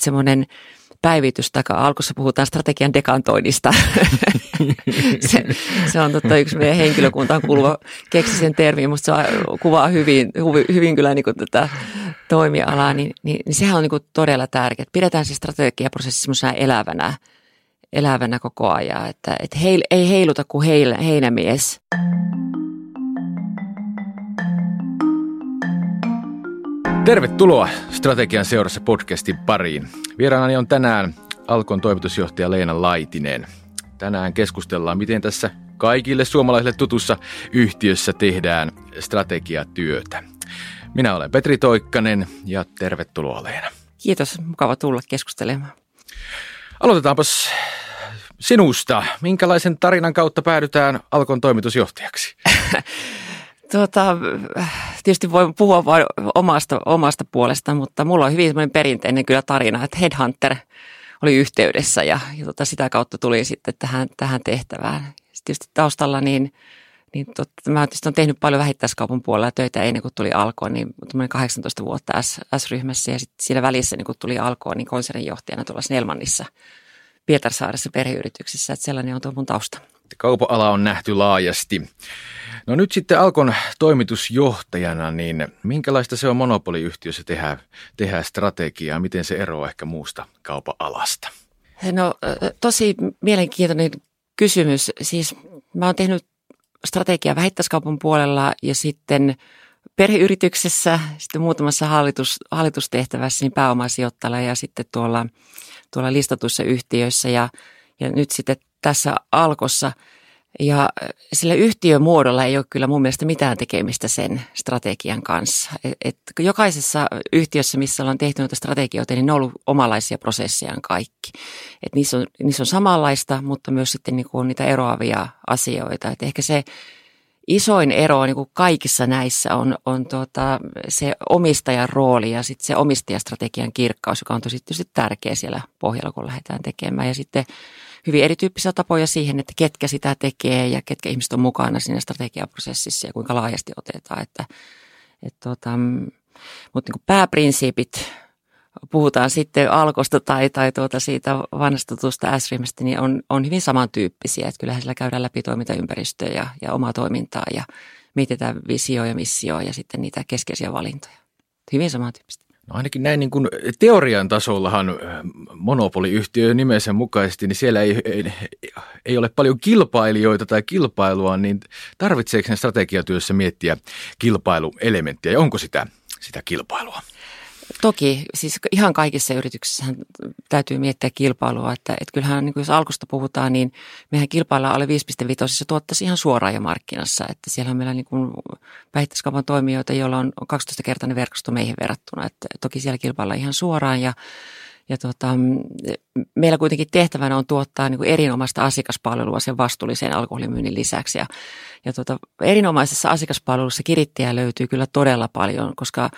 semmoinen päivitys, tai alkussa puhutaan strategian dekantoinnista. se, se, on totta yksi meidän henkilökuntaan kuuluva keksi sen termiin, mutta se kuvaa hyvin, hyvin kyllä niin tätä toimialaa, niin, niin, niin sehän on niin todella tärkeää. Pidetään se strategiaprosessi semmoisena elävänä, elävänä koko ajan, että, että heil, ei heiluta kuin heil, heinämies. Tervetuloa Strategian seurassa podcastin pariin. Vieraanani on tänään Alkon toimitusjohtaja Leena Laitinen. Tänään keskustellaan, miten tässä kaikille suomalaisille tutussa yhtiössä tehdään strategiatyötä. Minä olen Petri Toikkanen ja tervetuloa Leena. Kiitos, mukava tulla keskustelemaan. Aloitetaanpas sinusta. Minkälaisen tarinan kautta päädytään Alkon toimitusjohtajaksi? Tuota, tietysti voi puhua vain omasta, omasta puolesta, mutta mulla on hyvin perinteinen kyllä tarina, että Headhunter oli yhteydessä ja, ja tuota, sitä kautta tuli sitten tähän, tähän tehtävään. Sitten tietysti taustalla niin, niin totta, mä tietysti olen tehnyt paljon vähittäiskaupan puolella töitä ennen kuin tuli alkoon, niin 18 vuotta S, S-ryhmässä ja sitten siinä välissä niin kun tuli alkoon, niin konserninjohtajana tuolla Snellmanissa Pietarsaaressa perheyrityksissä, että sellainen on tuo mun tausta. Kaupan ala on nähty laajasti. No nyt sitten Alkon toimitusjohtajana, niin minkälaista se on monopoliyhtiössä tehdä, tehdä strategiaa? Miten se eroaa ehkä muusta kaupan alasta? No tosi mielenkiintoinen kysymys. Siis mä oon tehnyt strategiaa vähittäiskaupan puolella ja sitten perheyrityksessä, sitten muutamassa hallitus, hallitustehtävässä niin pääomasijoittajalla ja sitten tuolla, tuolla listatuissa yhtiöissä ja, ja nyt sitten tässä alkossa – ja sillä yhtiömuodolla ei ole kyllä mun mielestä mitään tekemistä sen strategian kanssa. Et, et jokaisessa yhtiössä, missä ollaan tehty noita strategioita, niin ne on ollut omanlaisia prosessejaan kaikki. Et niissä, on, niissä on samanlaista, mutta myös sitten niinku niitä eroavia asioita. Et ehkä se isoin ero niin kuin kaikissa näissä on, on tuota, se omistajan rooli ja sitten se omistajastrategian kirkkaus, joka on tosi tärkeä siellä pohjalla, kun lähdetään tekemään. Ja sitten hyvin erityyppisiä tapoja siihen, että ketkä sitä tekee ja ketkä ihmiset on mukana siinä strategiaprosessissa ja kuinka laajasti otetaan. Että, et tota, mutta niin pääprinsiipit, puhutaan sitten alkosta tai, tai tuota siitä vanhasta tutusta S-ryhmästä, niin on, on hyvin samantyyppisiä. Että kyllähän sillä käydään läpi toimintaympäristöä ja, ja omaa toimintaa ja mietitään visio ja missio ja sitten niitä keskeisiä valintoja. Hyvin samantyyppistä. No ainakin näin niin kuin teorian tasollahan monopoliyhtiö nimensä mukaisesti, niin siellä ei, ei, ei ole paljon kilpailijoita tai kilpailua, niin tarvitseeko sen strategiatyössä miettiä kilpailuelementtiä ja onko sitä, sitä kilpailua? Toki, siis ihan kaikissa yrityksissä täytyy miettiä kilpailua, että, että kyllähän niin kuin jos alkusta puhutaan, niin mehän kilpaillaan alle 5.5 tuottaisi ihan suoraan jo markkinassa, että siellä on meillä niin kuin päihittäiskaupan toimijoita, joilla on 12-kertainen verkosto meihin verrattuna, että toki siellä kilpaillaan ihan suoraan ja ja tota, meillä kuitenkin tehtävänä on tuottaa niin kuin erinomaista asiakaspalvelua sen vastuullisen alkoholimyynnin lisäksi. Ja, ja tota, erinomaisessa asiakaspalvelussa kirittäjä löytyy kyllä todella paljon, koska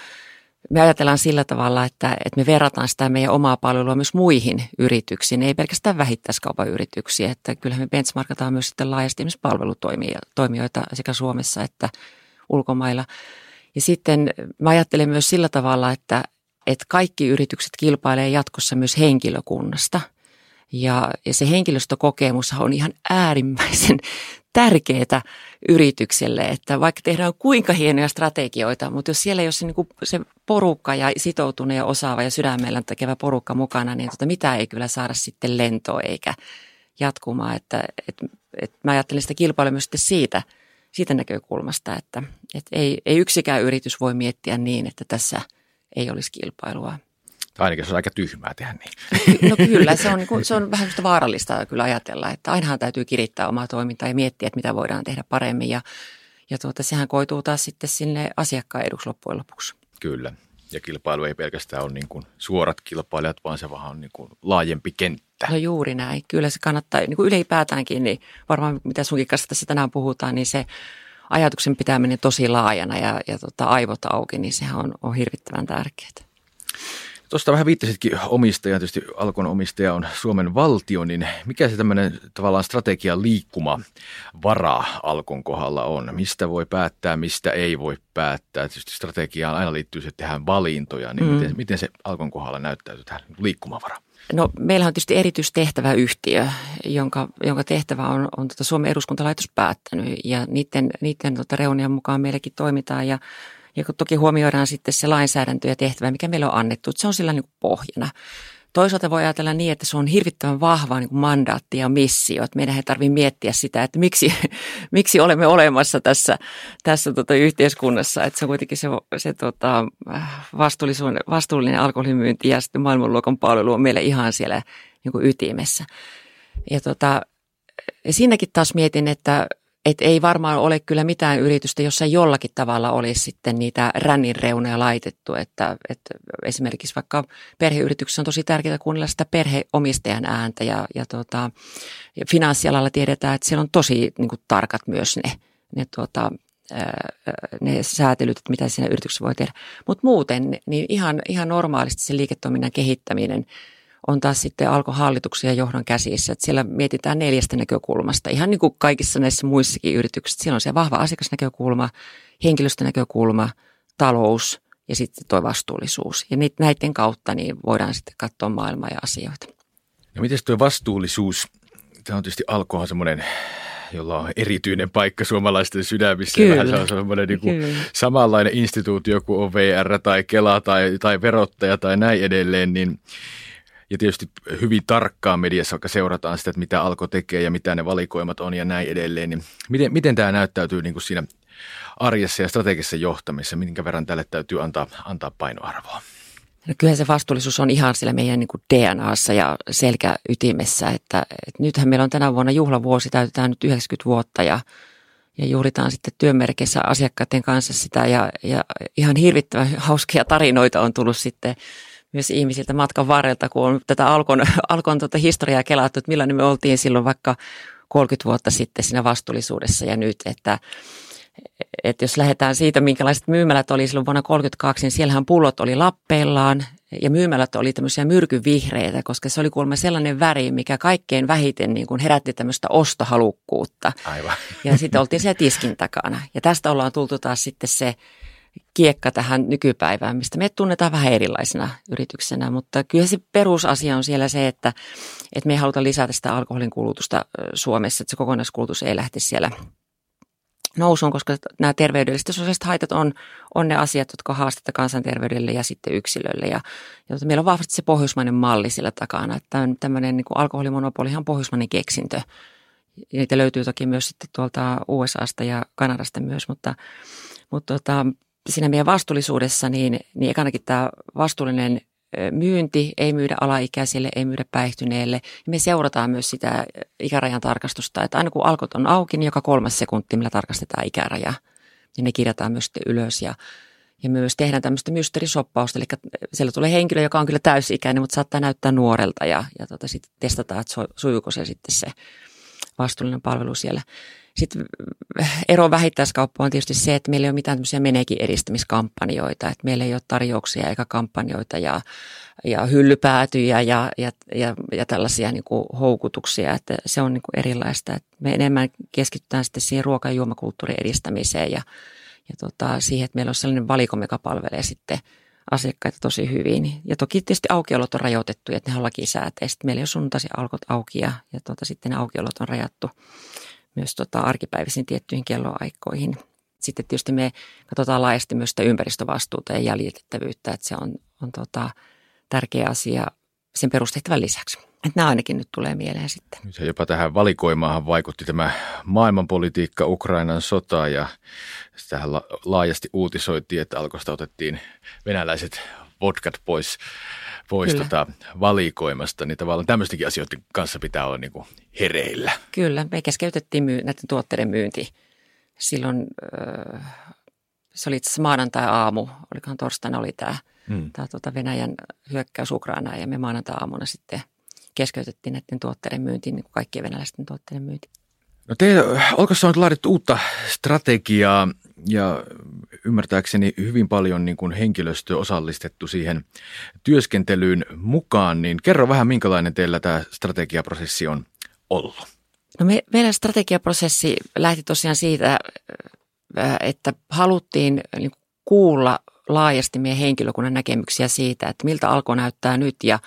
me ajatellaan sillä tavalla, että, että me verrataan sitä meidän omaa palvelua myös muihin yrityksiin, ei pelkästään vähittäiskaupan yrityksiä. Että kyllähän me benchmarkataan myös sitten laajasti myös palvelutoimijoita sekä Suomessa että ulkomailla. Ja sitten mä ajattelen myös sillä tavalla, että, että kaikki yritykset kilpailee jatkossa myös henkilökunnasta – ja, ja se henkilöstökokemus on ihan äärimmäisen tärkeää yritykselle, että vaikka tehdään kuinka hienoja strategioita, mutta jos siellä ei ole se, niin se porukka ja sitoutunut ja osaava ja sydämellä tekevä porukka mukana, niin tota, mitä ei kyllä saada sitten lentoa eikä jatkumaan. Että, et, et mä ajattelen sitä kilpailua myös siitä, siitä näkökulmasta, että et ei, ei yksikään yritys voi miettiä niin, että tässä ei olisi kilpailua. Ainakin se on aika tyhmää tehdä niin. No kyllä, se on, niin se on vähän vaarallista kyllä ajatella, että ainahan täytyy kirittää omaa toimintaa ja miettiä, että mitä voidaan tehdä paremmin. Ja, ja tuota, sehän koituu taas sitten sinne asiakkaan eduksi loppujen lopuksi. Kyllä. Ja kilpailu ei pelkästään ole niin kuin suorat kilpailijat, vaan se vähän on niin kuin laajempi kenttä. No juuri näin. Kyllä se kannattaa, niin kuin ylipäätäänkin, niin varmaan mitä sunkin kanssa tässä tänään puhutaan, niin se ajatuksen pitäminen tosi laajana ja, ja tota, aivot auki, niin sehän on, on hirvittävän tärkeää. Tuosta vähän viittasitkin omistaja, tietysti Alkon omistaja on Suomen valtio, niin mikä se tämmöinen tavallaan strategian liikkuma vara Alkon kohdalla on? Mistä voi päättää, mistä ei voi päättää? Tietysti strategiaan aina liittyy se, että tehdään valintoja, niin mm. miten, miten se Alkon kohdalla näyttäytyy tähän liikkumavara? No meillä on tietysti erityistehtävä yhtiö, jonka, jonka tehtävä on, on tota Suomen eduskuntalaitos päättänyt ja niiden, niiden tota reunien mukaan meilläkin toimitaan ja ja kun toki huomioidaan sitten se lainsäädäntö ja tehtävä, mikä meillä on annettu, että se on sillä niin kuin pohjana. Toisaalta voi ajatella niin, että se on hirvittävän vahva niin kuin mandaatti ja missio, että meidän ei tarvitse miettiä sitä, että miksi, miksi olemme olemassa tässä, tässä tota yhteiskunnassa. Että se on kuitenkin se, se tota, vastuullinen alkoholimyynti ja sitten maailmanluokan palvelu on meille ihan siellä niin kuin ytimessä. Ja tota, siinäkin taas mietin, että et ei varmaan ole kyllä mitään yritystä, jossa jollakin tavalla olisi sitten niitä rännin reunoja laitettu. Että, että esimerkiksi vaikka perheyrityksessä on tosi tärkeää kuunnella sitä perheomistajan ääntä ja, ja, tota, ja finanssialalla tiedetään, että siellä on tosi niin kuin, tarkat myös ne, ne, tota, ne säätelyt, että mitä siinä yrityksessä voi tehdä. Mutta muuten niin ihan, ihan normaalisti se liiketoiminnan kehittäminen – on taas sitten alkohallituksen ja johdon käsissä. Että siellä mietitään neljästä näkökulmasta, ihan niin kuin kaikissa näissä muissakin yrityksissä. Siellä on se vahva asiakasnäkökulma, henkilöstönäkökulma, talous ja sitten tuo vastuullisuus. Ja näiden kautta niin voidaan sitten katsoa maailmaa ja asioita. No miten tuo vastuullisuus, tämä on tietysti alkohan semmoinen jolla on erityinen paikka suomalaisten sydämissä. Kyllä. Se on semmoinen niin kuin samanlainen instituutio kuin on VR tai Kela tai, tai verottaja tai näin edelleen, niin ja tietysti hyvin tarkkaan mediassa, vaikka seurataan sitä, että mitä Alko tekee ja mitä ne valikoimat on ja näin edelleen, niin miten, miten tämä näyttäytyy niin kuin siinä arjessa ja strategisessa johtamisessa, minkä verran tälle täytyy antaa, antaa painoarvoa? No kyllähän se vastuullisuus on ihan sillä meidän niin kuin DNAssa ja selkäytimessä, että, että nythän meillä on tänä vuonna juhlavuosi, täytetään nyt 90 vuotta ja, ja juhlitaan sitten työmerkeissä asiakkaiden kanssa sitä ja, ja ihan hirvittävän hauskia tarinoita on tullut sitten myös ihmisiltä matkan varrelta, kun on tätä Alkon, Alkon tuota historiaa kelattu, että millainen me oltiin silloin vaikka 30 vuotta sitten siinä vastuullisuudessa ja nyt, että että jos lähdetään siitä, minkälaiset myymälät oli silloin vuonna 1932, niin siellähän pullot oli lappeillaan ja myymälät oli tämmöisiä myrkyvihreitä, koska se oli kuulemma sellainen väri, mikä kaikkein vähiten niin kuin herätti tämmöistä ostohalukkuutta. Aivan. Ja sitten oltiin siellä tiskin takana. Ja tästä ollaan tultu taas sitten se kiekka tähän nykypäivään, mistä me tunnetaan vähän erilaisena yrityksenä, mutta kyllä se perusasia on siellä se, että, että me ei haluta lisätä sitä alkoholin kulutusta Suomessa, että se kokonaiskulutus ei lähte siellä nousuun, koska nämä terveydelliset ja sosiaaliset haitat on, on ne asiat, jotka haastetta kansanterveydelle ja sitten yksilölle. Ja, ja meillä on vahvasti se pohjoismainen malli sillä takana, että tämmöinen niin alkoholimonopoli on pohjoismainen keksintö. Niitä löytyy toki myös sitten tuolta USAsta ja Kanadasta myös, mutta, mutta tota, siinä meidän vastuullisuudessa, niin, niin ekanakin tämä vastuullinen myynti, ei myydä alaikäisille, ei myydä päihtyneelle. Me seurataan myös sitä ikärajan tarkastusta, että aina kun alkot on auki, niin joka kolmas sekunti millä tarkastetaan ikäraja. Ja ne kirjataan myös ylös ja, ja myös tehdään tämmöistä mysteerisoppausta, eli siellä tulee henkilö, joka on kyllä täysikäinen, mutta saattaa näyttää nuorelta ja, ja tota, sitten testataan, että sujuuko se sitten se vastuullinen palvelu siellä. Sitten ero vähittäiskauppa on tietysti se, että meillä ei ole mitään tämmöisiä menekin edistämiskampanjoita, että meillä ei ole tarjouksia eikä kampanjoita ja, ja hyllypäätyjä ja, ja, ja, ja tällaisia niin kuin houkutuksia, että se on niin kuin erilaista. Että me enemmän keskitytään sitten siihen ruoka- ja juomakulttuurin edistämiseen ja, ja tota, siihen, että meillä on sellainen valikomme, joka palvelee sitten asiakkaita tosi hyvin. Ja toki tietysti aukiolot on rajoitettu, että ne on lakisääteistä. Meillä ei ole sunnuntaisin alkot auki ja, ja tota, sitten ne aukiolot on rajattu myös tota arkipäiväisiin tiettyihin kelloaikoihin. Sitten tietysti me katsotaan laajasti myös sitä ympäristövastuuta ja jäljitettävyyttä, että se on, on tota, tärkeä asia sen perustehtävän lisäksi. Että nämä ainakin nyt tulee mieleen sitten. Se jopa tähän valikoimaahan vaikutti tämä maailmanpolitiikka, Ukrainan sota ja tähän laajasti uutisoitiin, että alkoista otettiin venäläiset vodkat pois pois tota valikoimasta, niin tavallaan tämmöistenkin asioiden kanssa pitää olla niin kuin hereillä. Kyllä, me keskeytettiin myy- näiden tuotteiden myynti. Silloin äh, se oli itse asiassa maanantai-aamu, olikohan torstaina oli tämä, hmm. tämä tuota Venäjän hyökkäys Ukrainaan ja me maanantai-aamuna sitten keskeytettiin näiden tuotteiden myynti, niin kuin kaikkien venäläisten tuotteiden myynti. No te, onko se on laadittu uutta strategiaa ja ymmärtääkseni hyvin paljon niin kuin henkilöstö osallistettu siihen työskentelyyn mukaan, niin kerro vähän minkälainen teillä tämä strategiaprosessi on ollut. No me, meidän strategiaprosessi lähti tosiaan siitä, että haluttiin niin kuulla laajasti meidän henkilökunnan näkemyksiä siitä, että miltä alko näyttää nyt ja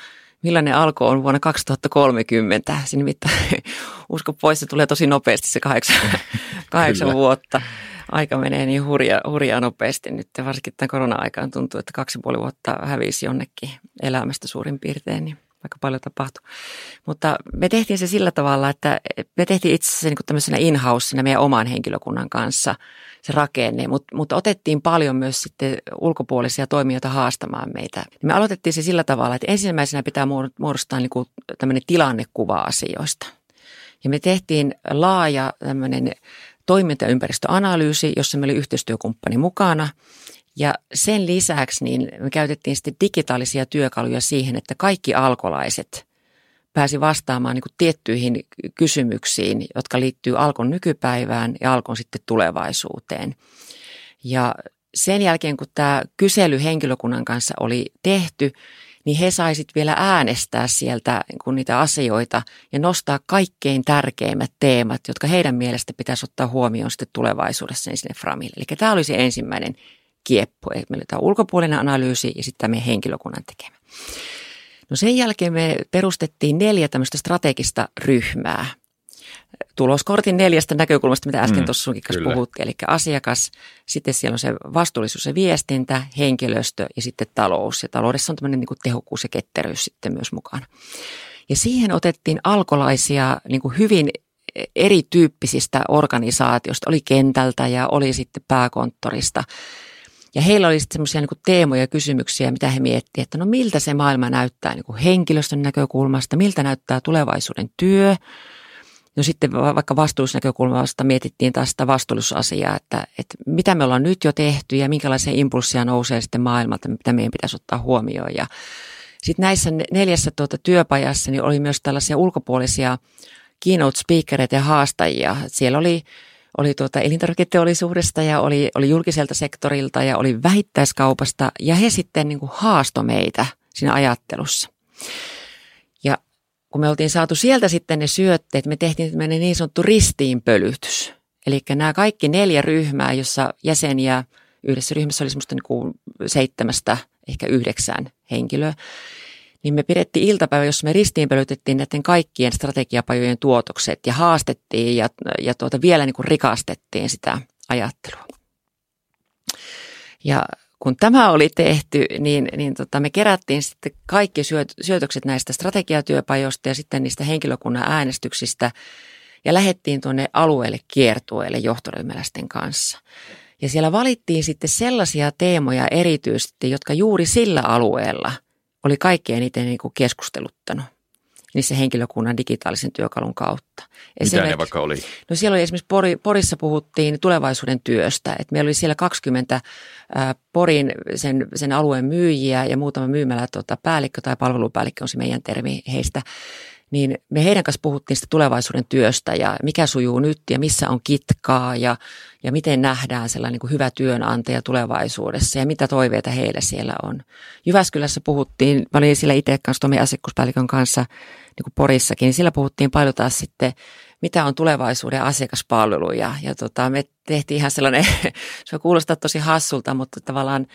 millainen alko on vuonna 2030. Se nimittäin, usko pois, se tulee tosi nopeasti se kahdeksan, kahdeksan vuotta. Aika menee niin hurja, hurjaa nopeasti nyt. Varsinkin tämän korona-aikaan tuntuu, että kaksi puoli vuotta hävisi jonnekin elämästä suurin piirtein. Niin aika paljon tapahtui. Mutta me tehtiin se sillä tavalla, että me tehtiin itse asiassa niin tämmöisenä in meidän oman henkilökunnan kanssa se rakenne, mutta, mutta otettiin paljon myös sitten ulkopuolisia toimijoita haastamaan meitä. Me aloitettiin se sillä tavalla, että ensimmäisenä pitää muodostaa niin kuin tämmöinen tilannekuva asioista. Ja me tehtiin laaja tämmöinen toimintaympäristöanalyysi, jossa meillä oli yhteistyökumppani mukana – ja sen lisäksi niin me käytettiin sitten digitaalisia työkaluja siihen, että kaikki alkolaiset pääsi vastaamaan niin kuin tiettyihin kysymyksiin, jotka liittyy Alkon nykypäivään ja Alkon sitten tulevaisuuteen. Ja sen jälkeen, kun tämä kysely henkilökunnan kanssa oli tehty, niin he saisit vielä äänestää sieltä kun niitä asioita ja nostaa kaikkein tärkeimmät teemat, jotka heidän mielestä pitäisi ottaa huomioon sitten tulevaisuudessa sinne Framille. Eli tämä oli se ensimmäinen kieppo. Eli meillä on ulkopuolinen analyysi ja sitten meidän henkilökunnan tekemä. No sen jälkeen me perustettiin neljä tämmöistä strategista ryhmää. Tuloskortin neljästä näkökulmasta, mitä äsken mm, tuossa sunkin kanssa puhuttiin. Eli asiakas, sitten siellä on se vastuullisuus ja viestintä, henkilöstö ja sitten talous. Ja taloudessa on tämmöinen niin kuin tehokkuus ja ketteryys sitten myös mukana. Ja siihen otettiin alkolaisia niin kuin hyvin erityyppisistä organisaatioista. Oli kentältä ja oli sitten pääkonttorista. Ja heillä oli sitten semmoisia niin teemoja ja kysymyksiä, mitä he miettivät, että no miltä se maailma näyttää niin kuin henkilöstön näkökulmasta, miltä näyttää tulevaisuuden työ. No sitten vaikka vastuusnäkökulmasta mietittiin taas sitä vastuullisuusasiaa, että, että mitä me ollaan nyt jo tehty ja minkälaisia impulsseja nousee sitten maailmalta, mitä meidän pitäisi ottaa huomioon. Ja sitten näissä neljässä tuota työpajassa niin oli myös tällaisia ulkopuolisia keynote speakereita ja haastajia. Siellä oli oli tuota elintarviketeollisuudesta ja oli, oli julkiselta sektorilta ja oli vähittäiskaupasta ja he sitten niin kuin haasto meitä siinä ajattelussa. Kun me oltiin saatu sieltä sitten ne syötteet, me tehtiin tämmöinen niin sanottu ristiinpölytys. Eli nämä kaikki neljä ryhmää, jossa jäseniä yhdessä ryhmässä oli semmoista niin kuin seitsemästä, ehkä yhdeksään henkilöä, niin me pidettiin iltapäivä, jossa me ristiinpölytettiin näiden kaikkien strategiapajojen tuotokset ja haastettiin ja, ja tuota, vielä niin kuin rikastettiin sitä ajattelua. Ja kun tämä oli tehty, niin, niin tota, me kerättiin sitten kaikki syötökset näistä strategiatyöpajoista ja sitten niistä henkilökunnan äänestyksistä ja lähettiin tuonne alueelle kiertueelle johtoryhmäläisten kanssa. Ja siellä valittiin sitten sellaisia teemoja erityisesti, jotka juuri sillä alueella – oli kaikkein eniten niin kuin keskusteluttanut niissä henkilökunnan digitaalisen työkalun kautta. Mitä ne vaikka oli? No siellä oli esimerkiksi Pori, Porissa puhuttiin tulevaisuuden työstä, että meillä oli siellä 20 ää, Porin sen, sen alueen myyjiä ja muutama myymälä tota, päällikkö tai palvelupäällikkö on se meidän termi heistä niin me heidän kanssa puhuttiin sitä tulevaisuuden työstä ja mikä sujuu nyt ja missä on kitkaa ja, ja miten nähdään sellainen niin kuin hyvä työnantaja tulevaisuudessa ja mitä toiveita heillä siellä on. Jyväskylässä puhuttiin, mä olin siellä itse kanssa Tomi asiakkuspäällikön kanssa niin kuin Porissakin, niin siellä puhuttiin paljon taas sitten, mitä on tulevaisuuden asiakaspalvelu ja, ja tota, me tehtiin ihan sellainen, se kuulostaa tosi hassulta, mutta tavallaan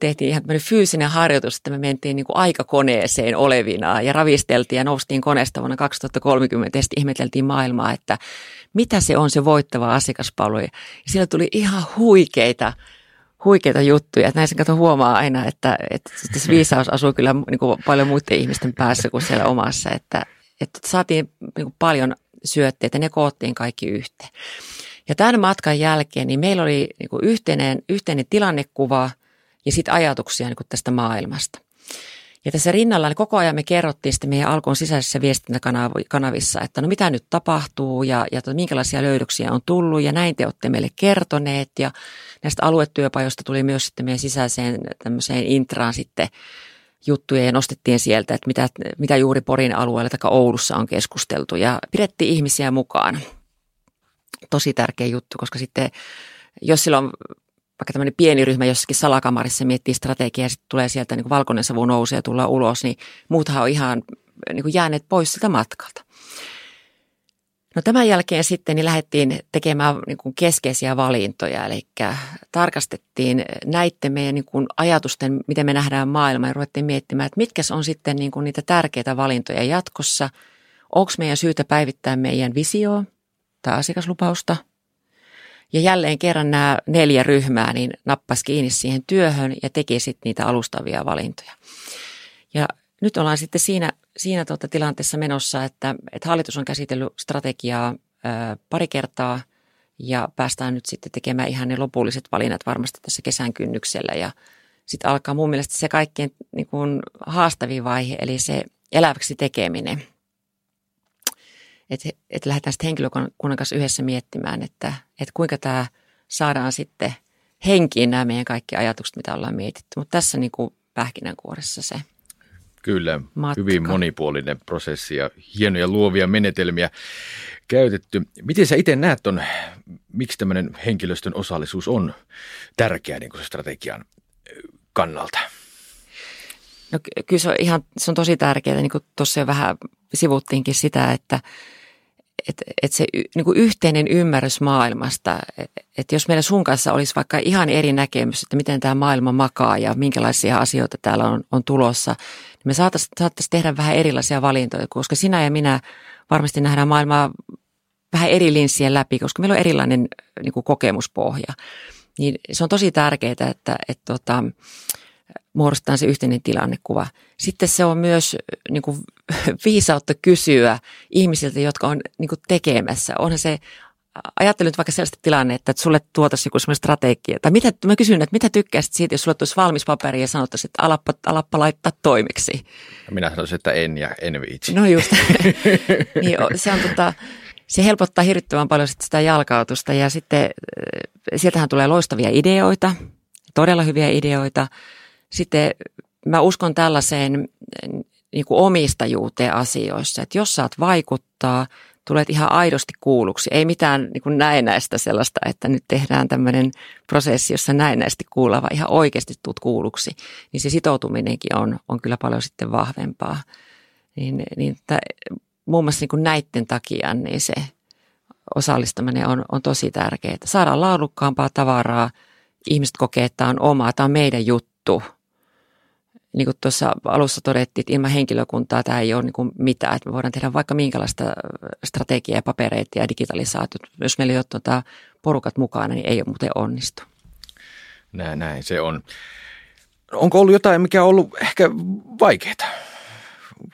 tehtiin ihan fyysinen harjoitus, että me mentiin niin kuin aikakoneeseen olevina ja ravisteltiin ja noustiin koneesta vuonna 2030 ja sitten ihmeteltiin maailmaa, että mitä se on se voittava asiakaspalvelu. Ja siellä tuli ihan huikeita, huikeita juttuja. Että näissä kato huomaa aina, että, että se viisaus asuu kyllä niin kuin paljon muiden ihmisten päässä kuin siellä omassa. Että, että saatiin niin kuin paljon syötteitä, ne koottiin kaikki yhteen. Ja tämän matkan jälkeen niin meillä oli niin kuin yhteinen, yhteinen tilannekuva – ja sitten ajatuksia niin tästä maailmasta. Ja tässä rinnalla niin koko ajan me kerrottiin sitten meidän alkuun sisäisissä viestintäkanavissa, että no mitä nyt tapahtuu ja, ja tota, minkälaisia löydöksiä on tullut ja näin te olette meille kertoneet. Ja näistä aluetyöpajoista tuli myös sitten meidän sisäiseen tämmöiseen intraan sitten juttuja ja nostettiin sieltä, että mitä, mitä juuri Porin alueella tai Oulussa on keskusteltu ja pidettiin ihmisiä mukaan. Tosi tärkeä juttu, koska sitten jos sillä on vaikka tämmöinen pieni ryhmä jossakin salakamarissa miettii strategiaa ja sitten tulee sieltä niin valkoinen savu nousee ja tullaan ulos, niin muuthan on ihan niin kuin jääneet pois sitä matkalta. No tämän jälkeen sitten niin lähdettiin tekemään niin kuin keskeisiä valintoja, eli tarkastettiin näiden meidän niin kuin ajatusten, miten me nähdään maailma ja ruvettiin miettimään, että mitkä on sitten niin kuin niitä tärkeitä valintoja jatkossa. Onko meidän syytä päivittää meidän visio tai asiakaslupausta? Ja jälleen kerran nämä neljä ryhmää niin nappasi kiinni siihen työhön ja teki sitten niitä alustavia valintoja. Ja nyt ollaan sitten siinä siinä tuota tilanteessa menossa, että, että hallitus on käsitellyt strategiaa ää, pari kertaa ja päästään nyt sitten tekemään ihan ne lopulliset valinnat varmasti tässä kesän kynnyksellä ja sitten alkaa mun mielestä se kaikkein niin kuin haastavin vaihe, eli se eläväksi tekeminen. Että et lähdetään sitten henkilökunnan kanssa yhdessä miettimään, että, että kuinka tämä saadaan sitten henkiin nämä meidän kaikki ajatukset, mitä ollaan mietitty. Mutta tässä niin kuin pähkinänkuoressa se – Kyllä, Matka. hyvin monipuolinen prosessi ja hienoja luovia menetelmiä käytetty. Miten sä itse näet on, miksi tämmöinen henkilöstön osallisuus on tärkeä niin strategian kannalta? No kyllä se on, ihan, se on tosi tärkeää, niin kuin tuossa jo vähän sivuttiinkin sitä, että – että et se niin kuin yhteinen ymmärrys maailmasta, että jos meillä sun kanssa olisi vaikka ihan eri näkemys, että miten tämä maailma makaa ja minkälaisia asioita täällä on, on tulossa, niin me saataisiin saatais tehdä vähän erilaisia valintoja, koska sinä ja minä varmasti nähdään maailmaa vähän eri linssien läpi, koska meillä on erilainen niin kuin kokemuspohja. Niin se on tosi tärkeää, että, että, että tota, muodostetaan se yhteinen tilannekuva. Sitten se on myös niin kuin, viisautta kysyä ihmisiltä, jotka on niin kuin, tekemässä. Onhan se, ajattelin nyt vaikka sellaista tilannetta, että sulle tuotaisiin joku sellainen strategia. Tai mitä, mä kysyn, että mitä tykkäisit siitä, jos sulle tulisi valmis paperi ja sanottaisiin, että alappa, alappa laittaa toimiksi. Minä sanoisin, että en ja en viitsi. No just. niin, se on tota, se helpottaa hirvittävän paljon sitä jalkautusta ja sitten sieltähän tulee loistavia ideoita, todella hyviä ideoita – sitten mä uskon tällaiseen niin kuin omistajuuteen asioissa, että jos saat vaikuttaa, tulet ihan aidosti kuulluksi. Ei mitään niin kuin näennäistä sellaista, että nyt tehdään tämmöinen prosessi, jossa näennäisesti kuulava ihan oikeasti tuut kuulluksi. Niin se sitoutuminenkin on, on kyllä paljon sitten vahvempaa. Niin, niin että muun muassa niin kuin näiden takia niin se osallistaminen on, on tosi tärkeää. Saadaan laadukkaampaa tavaraa, ihmiset kokee, että tämä on oma, tämä on meidän juttu – niin kuin tuossa alussa todettiin, että ilman henkilökuntaa tämä ei ole niin kuin mitään. Että me voidaan tehdä vaikka minkälaista strategiaa ja papereita ja digitalisaatiota. Jos meillä ei ole tuota porukat mukana, niin ei ole muuten onnistu. Näin, näin se on. Onko ollut jotain, mikä on ollut ehkä vaikeaa?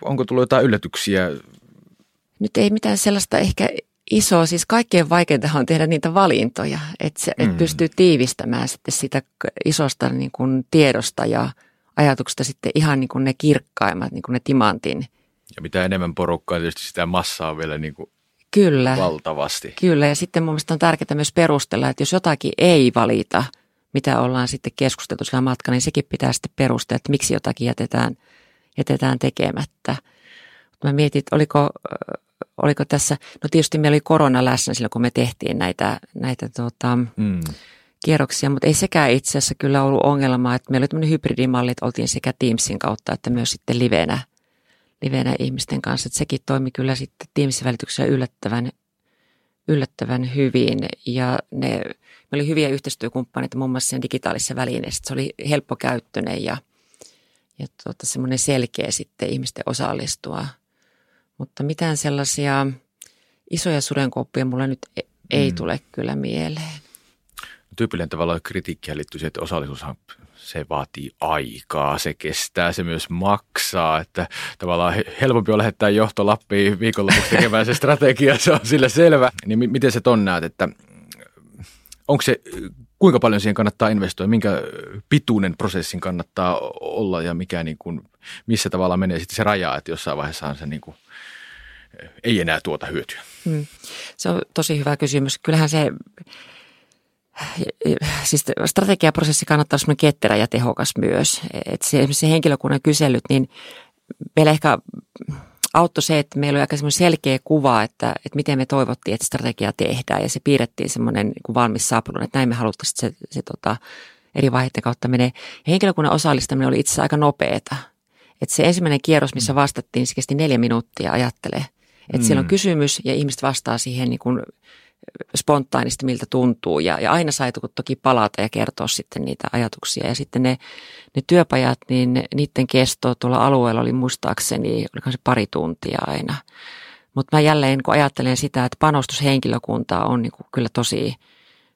Onko tullut jotain yllätyksiä? Nyt ei mitään sellaista ehkä isoa. Siis kaikkein vaikeinta on tehdä niitä valintoja, että, se, mm. että pystyy tiivistämään sitten sitä isosta niin kuin tiedosta ja – ajatuksesta sitten ihan niin kuin ne kirkkaimmat, niin kuin ne timantin. Ja mitä enemmän porukkaa, tietysti sitä massaa on vielä niin kuin Kyllä. valtavasti. Kyllä, ja sitten mun mielestä on tärkeää myös perustella, että jos jotakin ei valita, mitä ollaan sitten keskusteltu sillä matkalla, niin sekin pitää sitten perustella, että miksi jotakin jätetään, jätetään tekemättä. Mä mietin, että oliko, oliko tässä, no tietysti meillä oli korona läsnä silloin, kun me tehtiin näitä, näitä tota, mm kierroksia, mutta ei sekään itse asiassa kyllä ollut ongelma, että meillä oli tämmöinen hybridimalli, että oltiin sekä Teamsin kautta että myös sitten livenä, livenä ihmisten kanssa. Että sekin toimi kyllä sitten Teamsin välityksellä yllättävän, yllättävän hyvin ja ne, me oli hyviä yhteistyökumppaneita muun muassa sen digitaalisessa välineessä. Se oli helppokäyttöinen ja, ja tuota, semmoinen selkeä sitten ihmisten osallistua. Mutta mitään sellaisia isoja sudenkuoppia mulla nyt e-, ei mm. tule kyllä mieleen tyypillinen tavalla kritiikkiä liittyy siihen, että osallisuushan se vaatii aikaa, se kestää, se myös maksaa, että tavallaan helpompi on lähettää johto Lappiin viikonlopuksi tekemään se strategia, se on sillä selvä. Niin miten se ton näet, että onko se, kuinka paljon siihen kannattaa investoida, minkä pituinen prosessin kannattaa olla ja mikä niin kuin, missä tavalla menee sitten se raja, että jossain vaiheessa on se niin kuin, ei enää tuota hyötyä? Hmm. Se on tosi hyvä kysymys. Kyllähän se siis strategiaprosessi kannattaa olla ketterä ja tehokas myös. Et se, se henkilökunnan kyselyt, niin meillä ehkä auttoi se, että meillä oli aika selkeä kuva, että, että miten me toivottiin, että strategia tehdään ja se piirrettiin semmoinen niin valmis saapulun, että näin me haluttiin, että se, se tota, eri vaiheiden kautta menee. Ja henkilökunnan osallistaminen oli itse asiassa aika nopeeta. Että se ensimmäinen kierros, missä vastattiin, se kesti neljä minuuttia ajattelee. Että mm. siellä on mm. kysymys ja ihmiset vastaa siihen niin kuin spontaanisti, miltä tuntuu. Ja, ja aina sai toki palata ja kertoa sitten niitä ajatuksia. Ja sitten ne, ne työpajat, niin niiden kesto tuolla alueella oli muistaakseni, oliko se pari tuntia aina. Mutta mä jälleen kun ajattelen sitä, että panostushenkilökunta on niin kuin kyllä tosi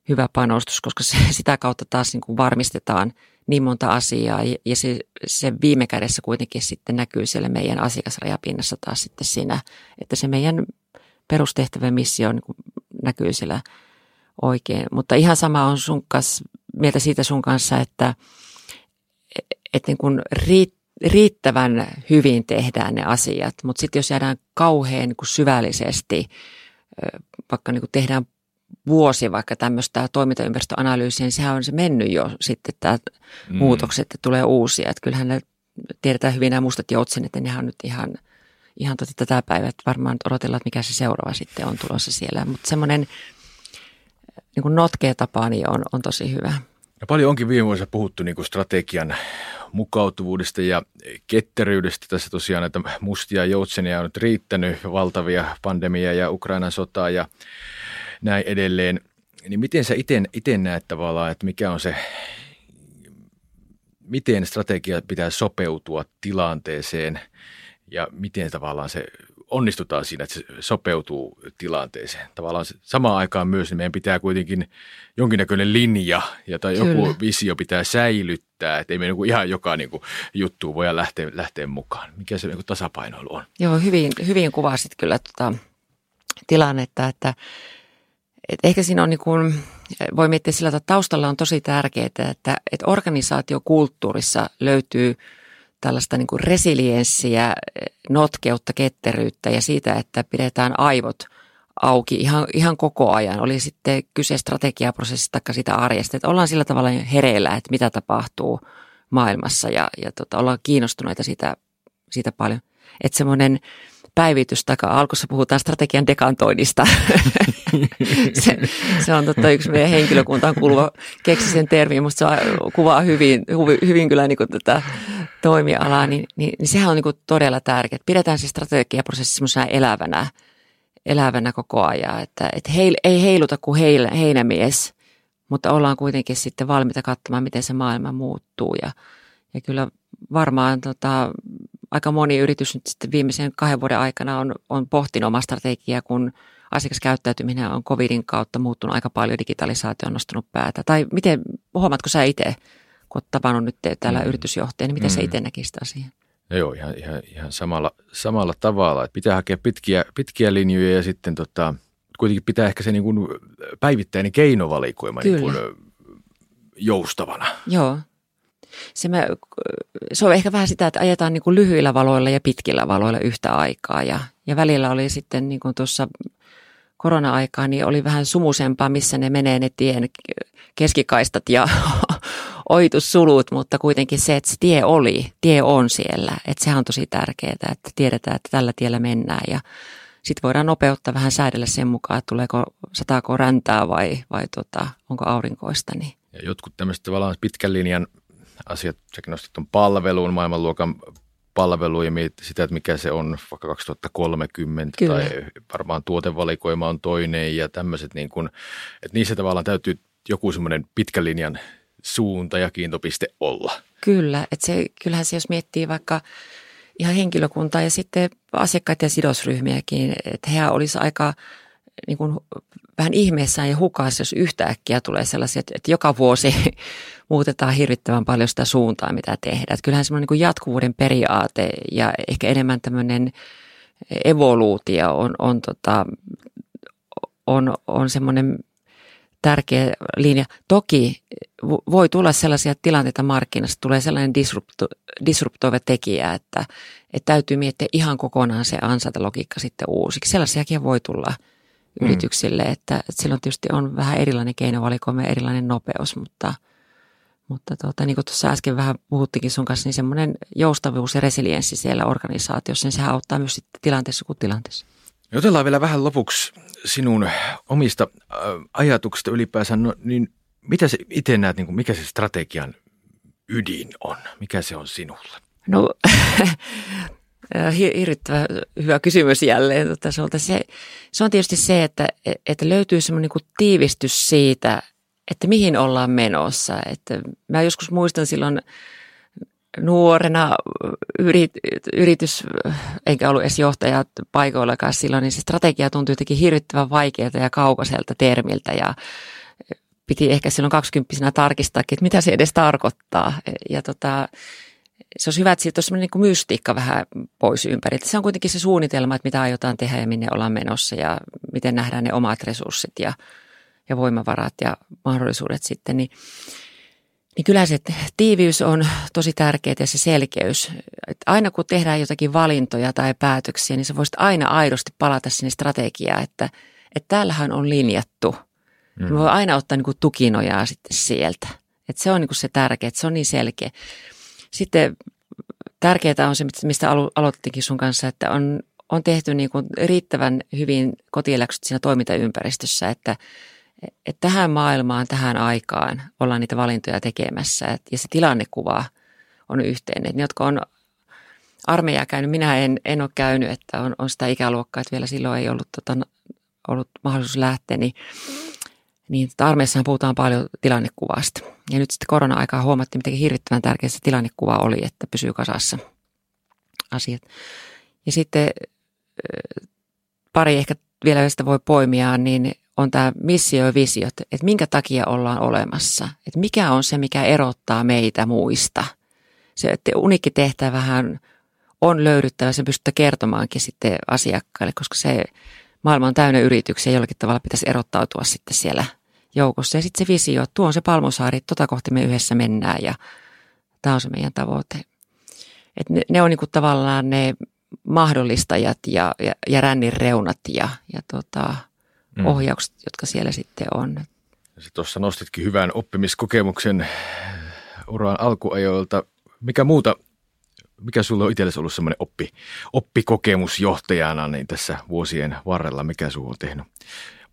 hyvä panostus, koska se, sitä kautta taas niin kuin varmistetaan niin monta asiaa ja se, se viime kädessä kuitenkin sitten näkyy siellä meidän asiakasrajapinnassa taas sitten siinä, että se meidän perustehtävä missio niin kuin näkyy siellä oikein. Mutta ihan sama on sun kanssa, mieltä siitä sun kanssa, että, että niin kuin riittävän hyvin tehdään ne asiat, mutta sitten jos jäädään kauhean niin kuin syvällisesti, vaikka niin kuin tehdään vuosi vaikka tämmöistä toimintaympäristöanalyysiä, niin sehän on se mennyt jo sitten tämä mm. muutokset, että tulee uusia. Että kyllähän ne tiedetään hyvin nämä mustat joutsenet, että nehän on nyt ihan, ihan tota tätä päivää, että varmaan odotellaan, että mikä se seuraava sitten on tulossa siellä. Mutta semmoinen niin kuin notkea tapa niin on, on tosi hyvä. Ja paljon onkin viime vuosina puhuttu niin kuin strategian mukautuvuudesta ja ketteryydestä. Tässä tosiaan näitä mustia joutsenia on nyt riittänyt, valtavia pandemia ja Ukrainan sotaa ja näin edelleen. Niin miten sä itse näet tavallaan, että mikä on se, miten strategia pitää sopeutua tilanteeseen ja miten tavallaan se onnistutaan siinä, että se sopeutuu tilanteeseen. Tavallaan samaan aikaan myös niin meidän pitää kuitenkin jonkinnäköinen linja ja tai joku visio pitää säilyttää, että ei me niin ihan joka niin kuin, juttu voi lähteä, lähteä mukaan. Mikä se niin kuin tasapainoilu on? Joo, hyvin, hyvin kuvasit kyllä tuota tilannetta, että et ehkä siinä on niin kuin, voi miettiä sillä, että taustalla on tosi tärkeää, että, että organisaatiokulttuurissa löytyy tällaista niin kuin resilienssiä, notkeutta, ketteryyttä ja siitä, että pidetään aivot auki ihan, ihan koko ajan. Oli sitten kyse strategiaprosessista tai sitä arjesta, että ollaan sillä tavalla hereillä, että mitä tapahtuu maailmassa ja, ja tota, ollaan kiinnostuneita siitä, siitä paljon. Että semmoinen päivitys, tai alkussa puhutaan strategian dekantoinnista. se, se, on totta yksi meidän henkilökuntaan kuuluva, keksi sen termin, mutta se kuvaa hyvin, hyvin, kyllä niin tätä toimialaa, niin, niin, niin sehän on niin todella tärkeää. Pidetään se strategiaprosessi semmoisena elävänä, elävänä koko ajan, että, että heil, ei heiluta kuin heil, heinämies, mutta ollaan kuitenkin sitten valmiita katsomaan, miten se maailma muuttuu ja, ja kyllä varmaan tota, aika moni yritys nyt sitten viimeisen kahden vuoden aikana on, on pohtinut omaa strategiaa, kun asiakaskäyttäytyminen on covidin kautta muuttunut aika paljon, digitalisaatio on nostanut päätä. Tai miten, huomaatko sä itse, kun olet tavannut nyt täällä mm. yritysjohtajana, niin miten mm. sä itse näkisit asian? No joo, ihan, ihan, ihan samalla, samalla tavalla. Että pitää hakea pitkiä, pitkiä linjoja ja sitten tota, kuitenkin pitää ehkä se niin kuin päivittäinen keinovalikoima niin kuin joustavana. Joo, se, mä, se on ehkä vähän sitä, että ajetaan niin kuin lyhyillä valoilla ja pitkillä valoilla yhtä aikaa. Ja, ja välillä oli sitten niin kuin tuossa korona-aikaa, niin oli vähän sumusempaa, missä ne menee ne tien keskikaistat ja oitussulut, mutta kuitenkin se, että se tie oli, tie on siellä. Että sehän on tosi tärkeää, että tiedetään, että tällä tiellä mennään ja sitten voidaan nopeutta vähän säädellä sen mukaan, että tuleeko, sataako räntää vai, vai tota, onko aurinkoista. Niin. Ja jotkut tämmöiset tavallaan pitkän linjan asiat, sekin nostit tuon palveluun, maailmanluokan palvelu ja mietit sitä, että mikä se on vaikka 2030 Kyllä. tai varmaan tuotevalikoima on toinen ja tämmöiset, niin kuin, että niissä tavallaan täytyy joku semmoinen pitkän linjan suunta ja kiintopiste olla. Kyllä, että se, kyllähän se jos miettii vaikka ihan henkilökuntaa ja sitten asiakkaita ja sidosryhmiäkin, että he olisi aika niin kuin vähän ihmeessään ja hukassa, jos yhtäkkiä tulee sellaisia, että, että joka vuosi muutetaan hirvittävän paljon sitä suuntaa, mitä tehdään. Että kyllähän semmoinen niin jatkuvuuden periaate ja ehkä enemmän tämmöinen evoluutio on, on, tota, on, on semmoinen tärkeä linja. Toki voi tulla sellaisia tilanteita markkinassa, tulee sellainen disrupto, disruptoiva tekijä, että, että täytyy miettiä ihan kokonaan se logiikka sitten uusiksi. Sellaisiakin voi tulla mm. yrityksille, että, että silloin tietysti on vähän erilainen keinovalikoima ja erilainen nopeus, mutta – Mutta tuota, niin kuin tuossa äsken vähän puhuttikin sun kanssa, niin semmoinen joustavuus ja resilienssi siellä organisaatiossa, niin sehän auttaa myös sitten tilanteessa kuin tilanteessa. Jotellaan vielä vähän lopuksi sinun omista äh, ajatuksista ylipäänsä, no, niin mitä se itse näet, niin kuin mikä se strategian ydin on? Mikä se on sinulle? No hirvittävän hyvä kysymys jälleen tota, Se, se on tietysti se, että, että löytyy semmoinen niin tiivistys siitä, että mihin ollaan menossa. Että mä joskus muistan silloin nuorena yrit, yritys, enkä ollut edes johtaja paikoillakaan silloin, niin se strategia tuntui jotenkin hirvittävän vaikealta ja kaukaiselta termiltä ja piti ehkä silloin kaksikymppisenä tarkistaa, että mitä se edes tarkoittaa. Ja tota, se olisi hyvä, että siitä olisi niin mystiikka vähän pois ympäri. Se on kuitenkin se suunnitelma, että mitä aiotaan tehdä ja minne ollaan menossa ja miten nähdään ne omat resurssit ja, ja voimavarat ja mahdollisuudet sitten. Niin, niin kyllä se tiiviys on tosi tärkeää ja se selkeys. Että aina kun tehdään jotakin valintoja tai päätöksiä, niin sä voisit aina aidosti palata sinne strategiaan, että, että täällähän on linjattu. Mm. Voi aina ottaa niin kuin tukinojaa sitten sieltä. Että se on niin kuin se tärkeä, että se on niin selkeä. Sitten tärkeää on se, mistä alo- aloittikin sun kanssa, että on, on tehty niin kuin riittävän hyvin kotieläksyt siinä toimintaympäristössä, että, että tähän maailmaan, tähän aikaan ollaan niitä valintoja tekemässä ja se tilannekuva on yhteinen. Että ne, jotka on armeijaa käynyt, minä en, en ole käynyt, että on, on sitä ikäluokkaa, että vielä silloin ei ollut, tota, ollut mahdollisuus lähteä, niin niin armeissahan puhutaan paljon tilannekuvasta. Ja nyt sitten korona-aikaa huomattiin, miten hirvittävän tärkeä se tilannekuva oli, että pysyy kasassa asiat. Ja sitten pari ehkä vielä, josta voi poimia, niin on tämä missio ja visiot, että minkä takia ollaan olemassa. Että mikä on se, mikä erottaa meitä muista. Se, että unikki tehtävähän on löydyttävä, se pystytään kertomaankin sitten asiakkaille, koska se maailma on täynnä yrityksiä, jollakin tavalla pitäisi erottautua sitten siellä joukossa. Ja sitten se visio, että tuo on se Palmusaari, tota kohti me yhdessä mennään ja tämä on se meidän tavoite. Et ne, ne on niinku tavallaan ne mahdollistajat ja, ja, ja rännin reunat ja, ja tota, mm. ohjaukset, jotka siellä sitten on. Tuossa nostitkin hyvän oppimiskokemuksen uran alkuajoilta. Mikä muuta mikä sulla on itsellesi ollut semmoinen oppi, oppikokemus johtajana niin tässä vuosien varrella, mikä sulla on tehnyt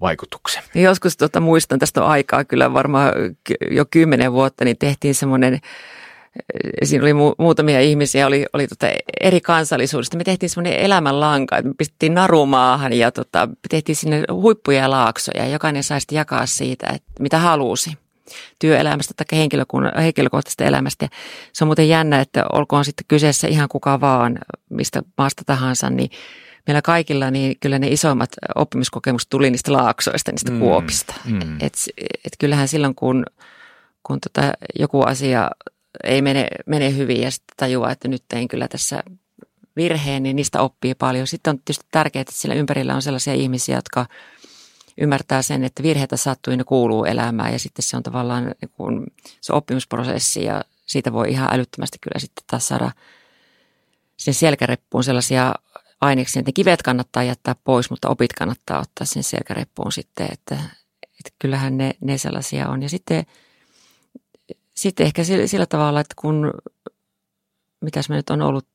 vaikutuksen? Joskus tota, muistan, tästä on aikaa kyllä varmaan jo kymmenen vuotta, niin tehtiin semmoinen Siinä oli mu- muutamia ihmisiä, oli, oli tota eri kansallisuudesta. Me tehtiin semmoinen elämänlanka, että me pistettiin narumaahan ja tota, tehtiin sinne huippuja ja laaksoja. Jokainen sai sitten jakaa siitä, että mitä halusi työelämästä tai henkilökohtaisesta elämästä. Se on muuten jännä, että olkoon sitten kyseessä ihan kuka vaan, mistä maasta tahansa, niin meillä kaikilla niin kyllä ne isoimmat oppimiskokemukset tuli niistä laaksoista, niistä mm, kuopista. Mm. Et, et kyllähän silloin, kun, kun tota joku asia ei mene, mene hyvin ja sitten tajuaa, että nyt tein kyllä tässä virheen, niin niistä oppii paljon. Sitten on tietysti tärkeää, että sillä ympärillä on sellaisia ihmisiä, jotka – ymmärtää sen, että virheitä sattuu ja ne kuuluu elämään ja sitten se on tavallaan niin kuin se oppimusprosessi ja siitä voi ihan älyttömästi kyllä sitten taas saada sen selkäreppuun sellaisia aineksia, että kivet kannattaa jättää pois, mutta opit kannattaa ottaa sen selkäreppuun sitten, että, että kyllähän ne, ne sellaisia on. Ja sitten, sitten ehkä sillä, sillä tavalla, että kun, mitäs me nyt on ollut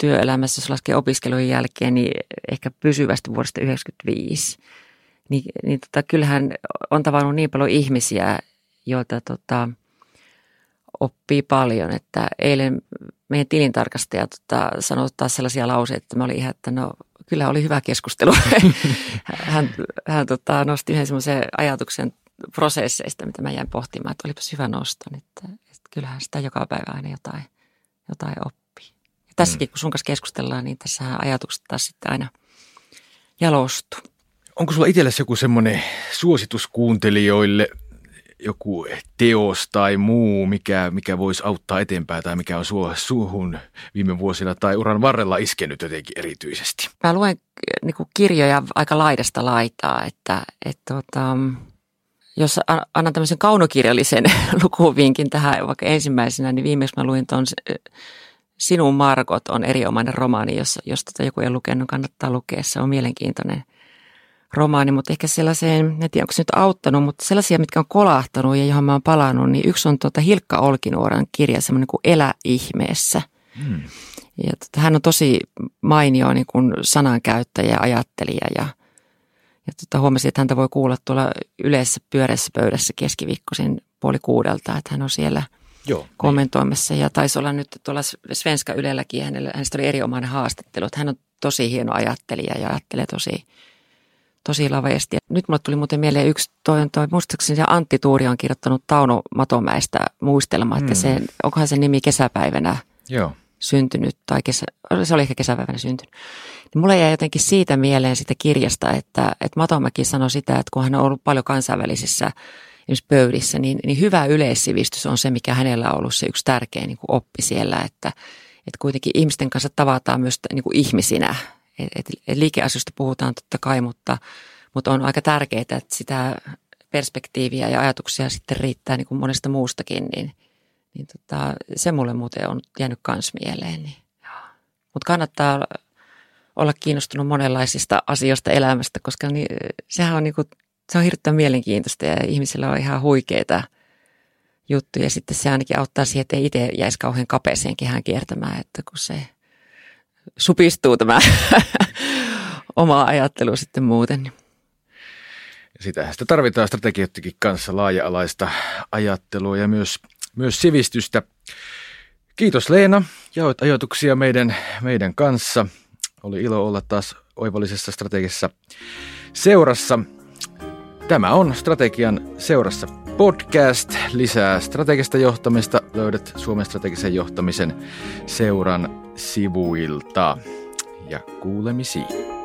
työelämässä, jos laskee opiskelujen jälkeen, niin ehkä pysyvästi vuodesta 1995 – niin, niin tota, kyllähän on tavannut niin paljon ihmisiä, joita tota, oppii paljon. Että eilen meidän tilintarkastaja tota, sanoi taas sellaisia lauseita, että mä olin ihan, että no kyllä oli hyvä keskustelu. hän hän tota, nosti yhden semmoisen ajatuksen prosesseista, mitä mä jäin pohtimaan, että olipas hyvä nosto. Että, että kyllähän sitä joka päivä aina jotain, jotain oppii. Ja tässäkin, mm. kun sun kanssa keskustellaan, niin tässä ajatukset taas sitten aina jalostuu. Onko sulla itsellesi joku semmoinen suositus kuuntelijoille, joku teos tai muu, mikä, mikä voisi auttaa eteenpäin tai mikä on suuhun viime vuosina tai uran varrella iskenyt jotenkin erityisesti? Mä luen niin kuin kirjoja aika laidasta laitaa, että, että tota, jos annan tämmöisen kaunokirjallisen lukuvinkin tähän vaikka ensimmäisenä, niin viimeksi mä luin tuon Sinun Margot on erinomainen romaani, jos, jos tota joku ei lukenut, kannattaa lukea. Se on mielenkiintoinen – romaani, mutta ehkä sellaiseen, en tiedä onko se nyt auttanut, mutta sellaisia, mitkä on kolahtanut ja johon mä oon palannut, niin yksi on tuota Hilkka Olkinuoran kirja, semmoinen kuin Elä ihmeessä. Hmm. Ja tota, hän on tosi mainio niin kuin sanankäyttäjä ja ajattelija ja, ja tota, huomasin, että häntä voi kuulla tuolla yleisessä pyöreässä pöydässä keskiviikkoisin puoli kuudelta, että hän on siellä Joo, niin. kommentoimassa. Niin. Ja taisi olla nyt tuolla Svenska Ylelläkin, hänellä, hänestä oli erinomainen haastattelu, että hän on tosi hieno ajattelija ja ajattelee tosi, tosi laveesti. Nyt mulle tuli muuten mieleen yksi, toi, toi muistaakseni Antti Tuuri on kirjoittanut Tauno Matomäestä muistelma, että mm. se, onkohan se nimi kesäpäivänä Joo. syntynyt, tai kesä, se oli ehkä kesäpäivänä syntynyt. Niin mulle jäi jotenkin siitä mieleen sitä kirjasta, että, että Matomäki sanoi sitä, että kun hän on ollut paljon kansainvälisissä pöydissä, niin, niin hyvä yleissivistys on se, mikä hänellä on ollut se yksi tärkeä niin kuin oppi siellä, että, että kuitenkin ihmisten kanssa tavataan myös niin kuin ihmisinä. Et, liikeasioista puhutaan totta kai, mutta, mutta on aika tärkeää, että sitä perspektiiviä ja ajatuksia sitten riittää niin kuin monesta muustakin, niin, niin tota, se mulle muuten on jäänyt kans mieleen. Niin, mutta kannattaa olla kiinnostunut monenlaisista asioista elämästä, koska niin, sehän on, niin kuin, se on hirveän mielenkiintoista ja ihmisillä on ihan huikeita – juttu. Ja sitten se ainakin auttaa siihen, että ei itse jäisi kauhean kapeeseen kehään kiertämään, että kun se supistuu tämä oma ajattelu sitten muuten. Sitähän sitä tarvitaan strategioittikin kanssa laaja-alaista ajattelua ja myös, myös sivistystä. Kiitos Leena, jaoit ajatuksia meidän, meidän kanssa. Oli ilo olla taas oivallisessa strategisessa seurassa. Tämä on Strategian seurassa podcast. Lisää strategista johtamista löydät Suomen strategisen johtamisen seuran sivuilta. Ja kuulemisiin.